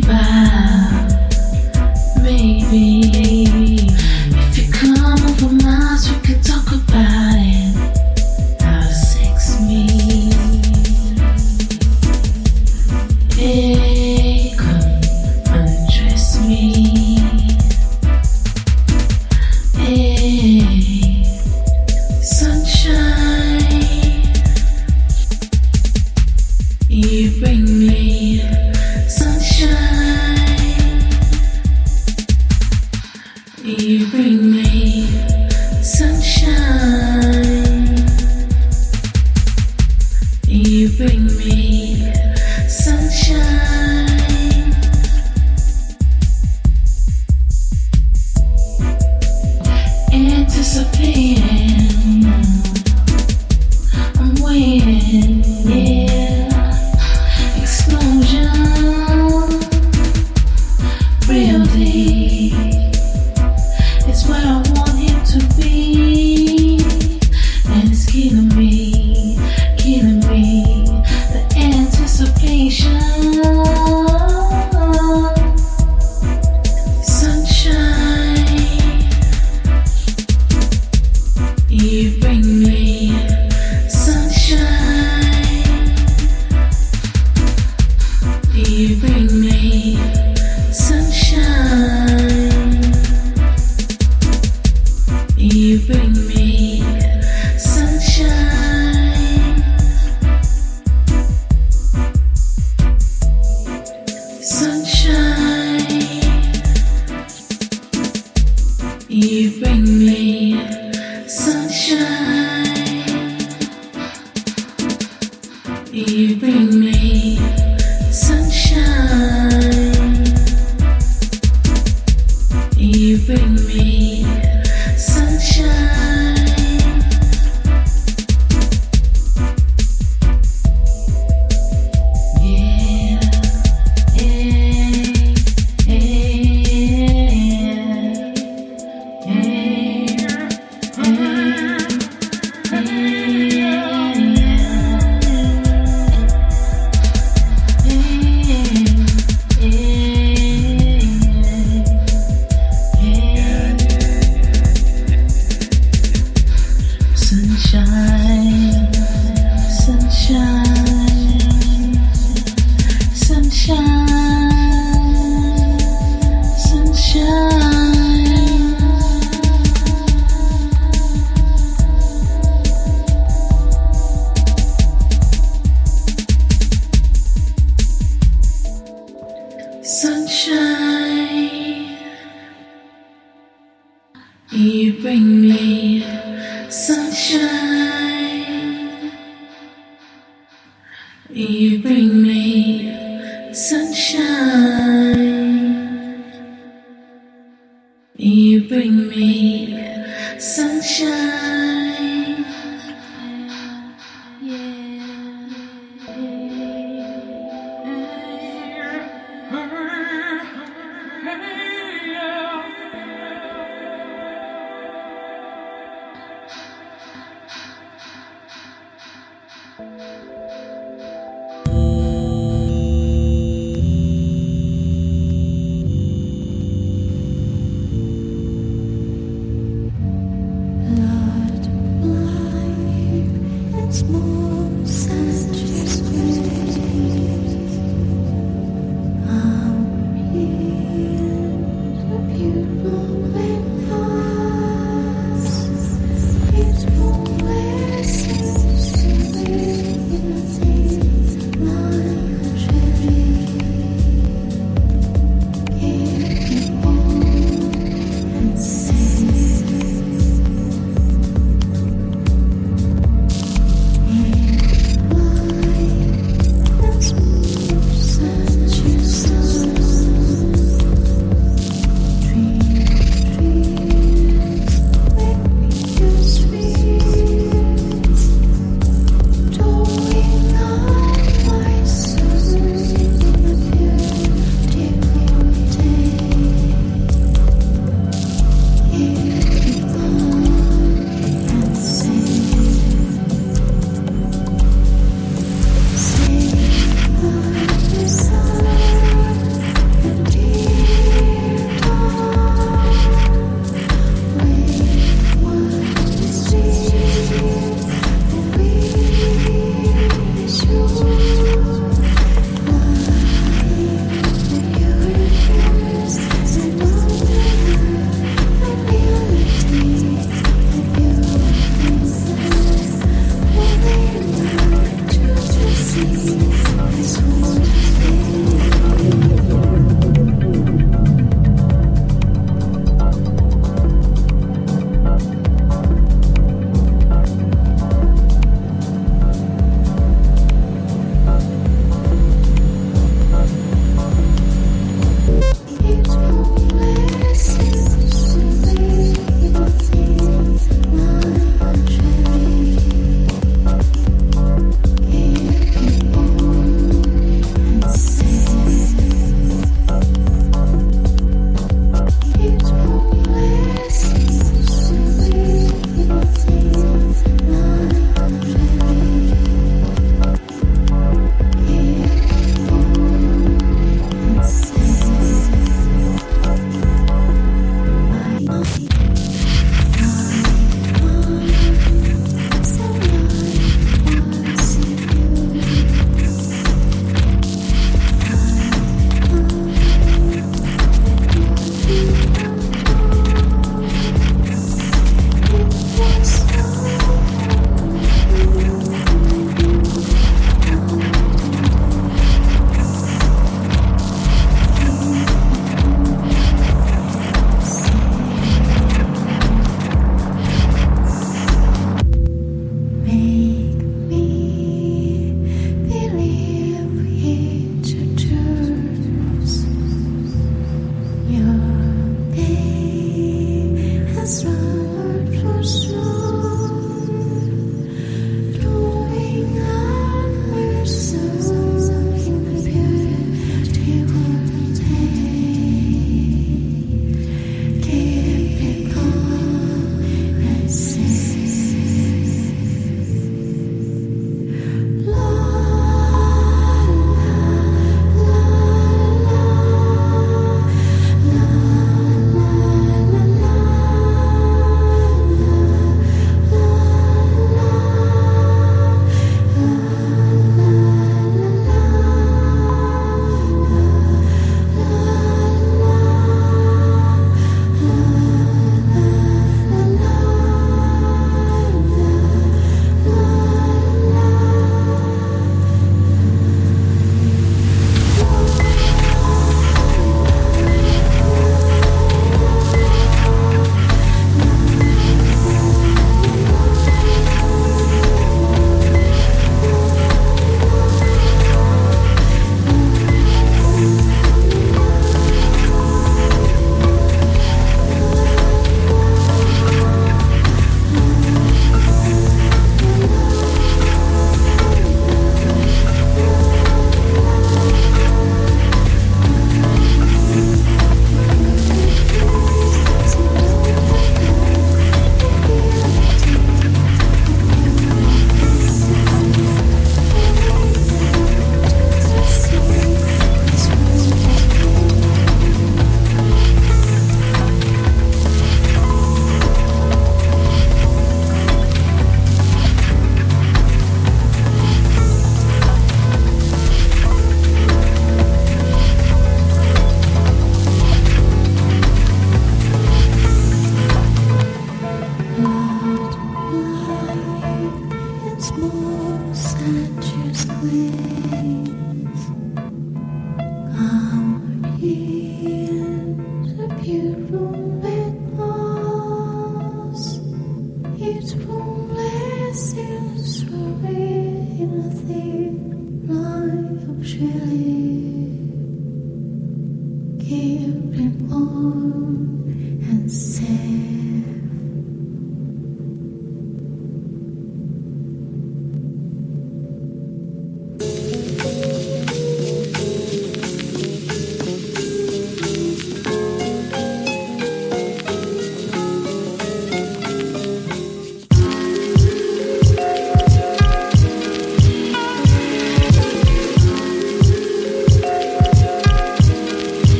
by. bring me sunshine.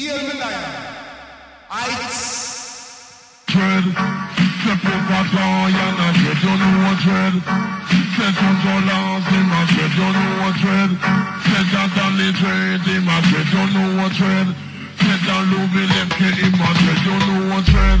ഈ എൽമെന്റാണ് Dread, she slept with a lion and dread, you know a dread. She said condolence, him a dread, you know a dread. Said that only dread, him a dread, you know a dread. Said that Louis Lemke, him a dread, you know a dread.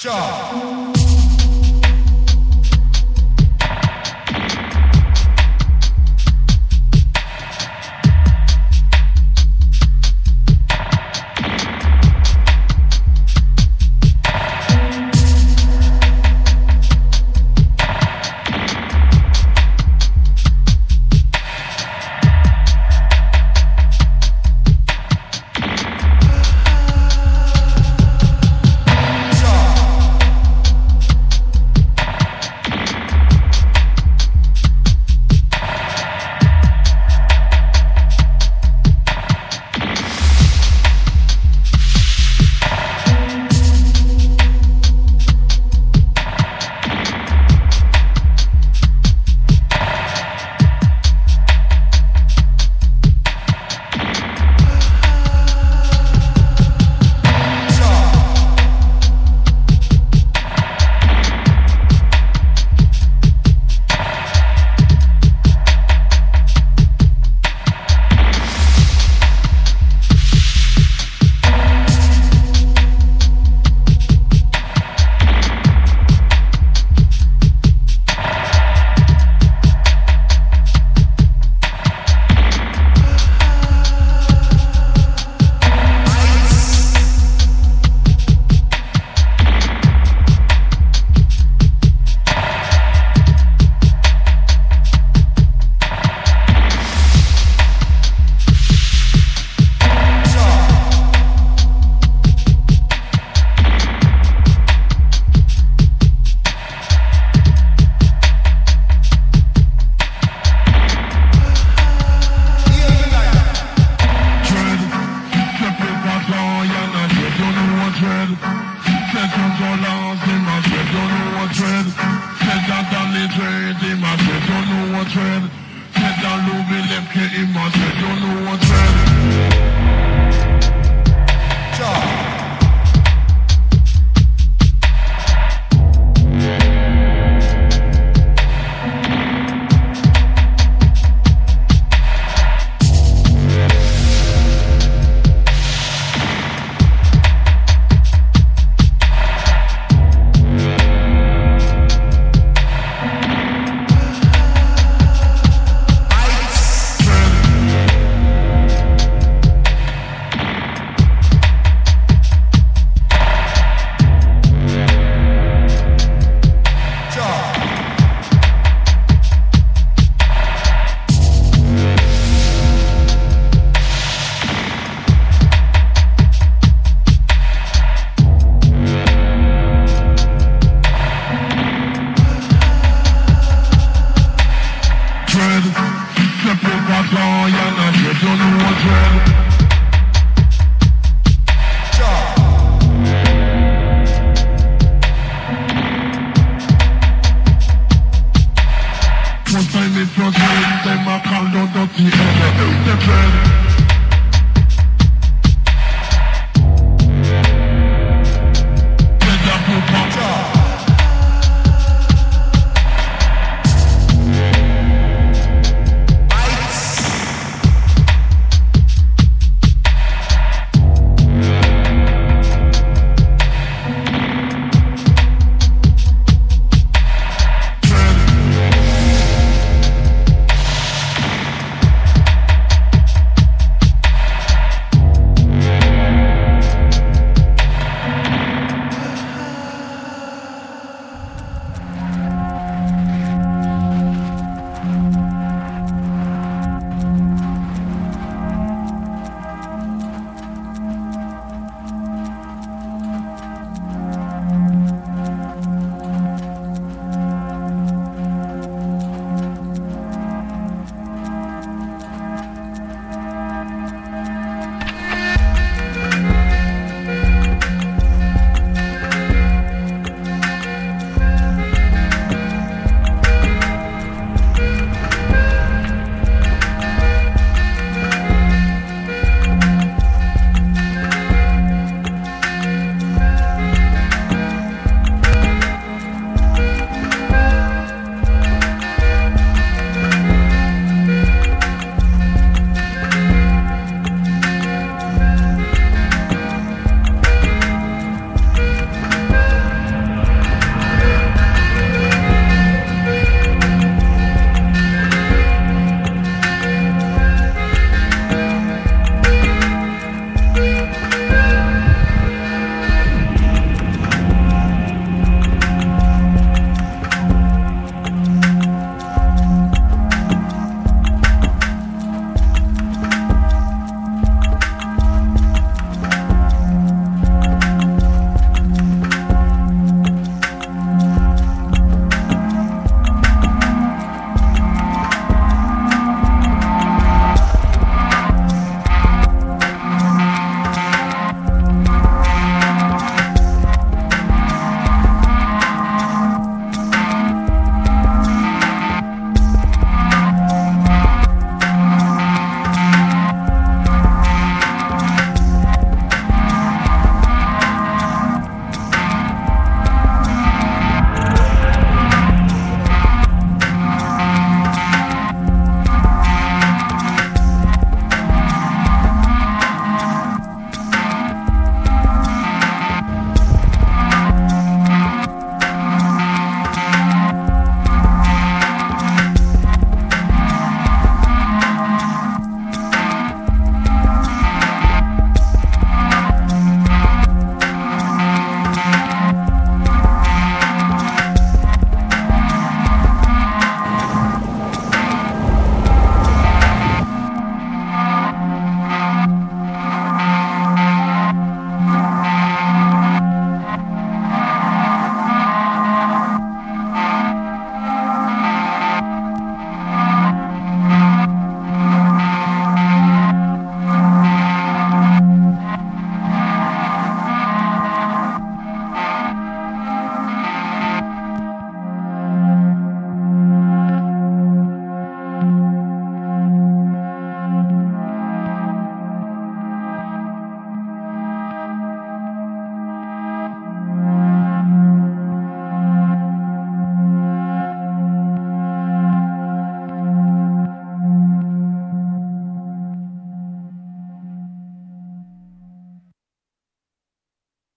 job.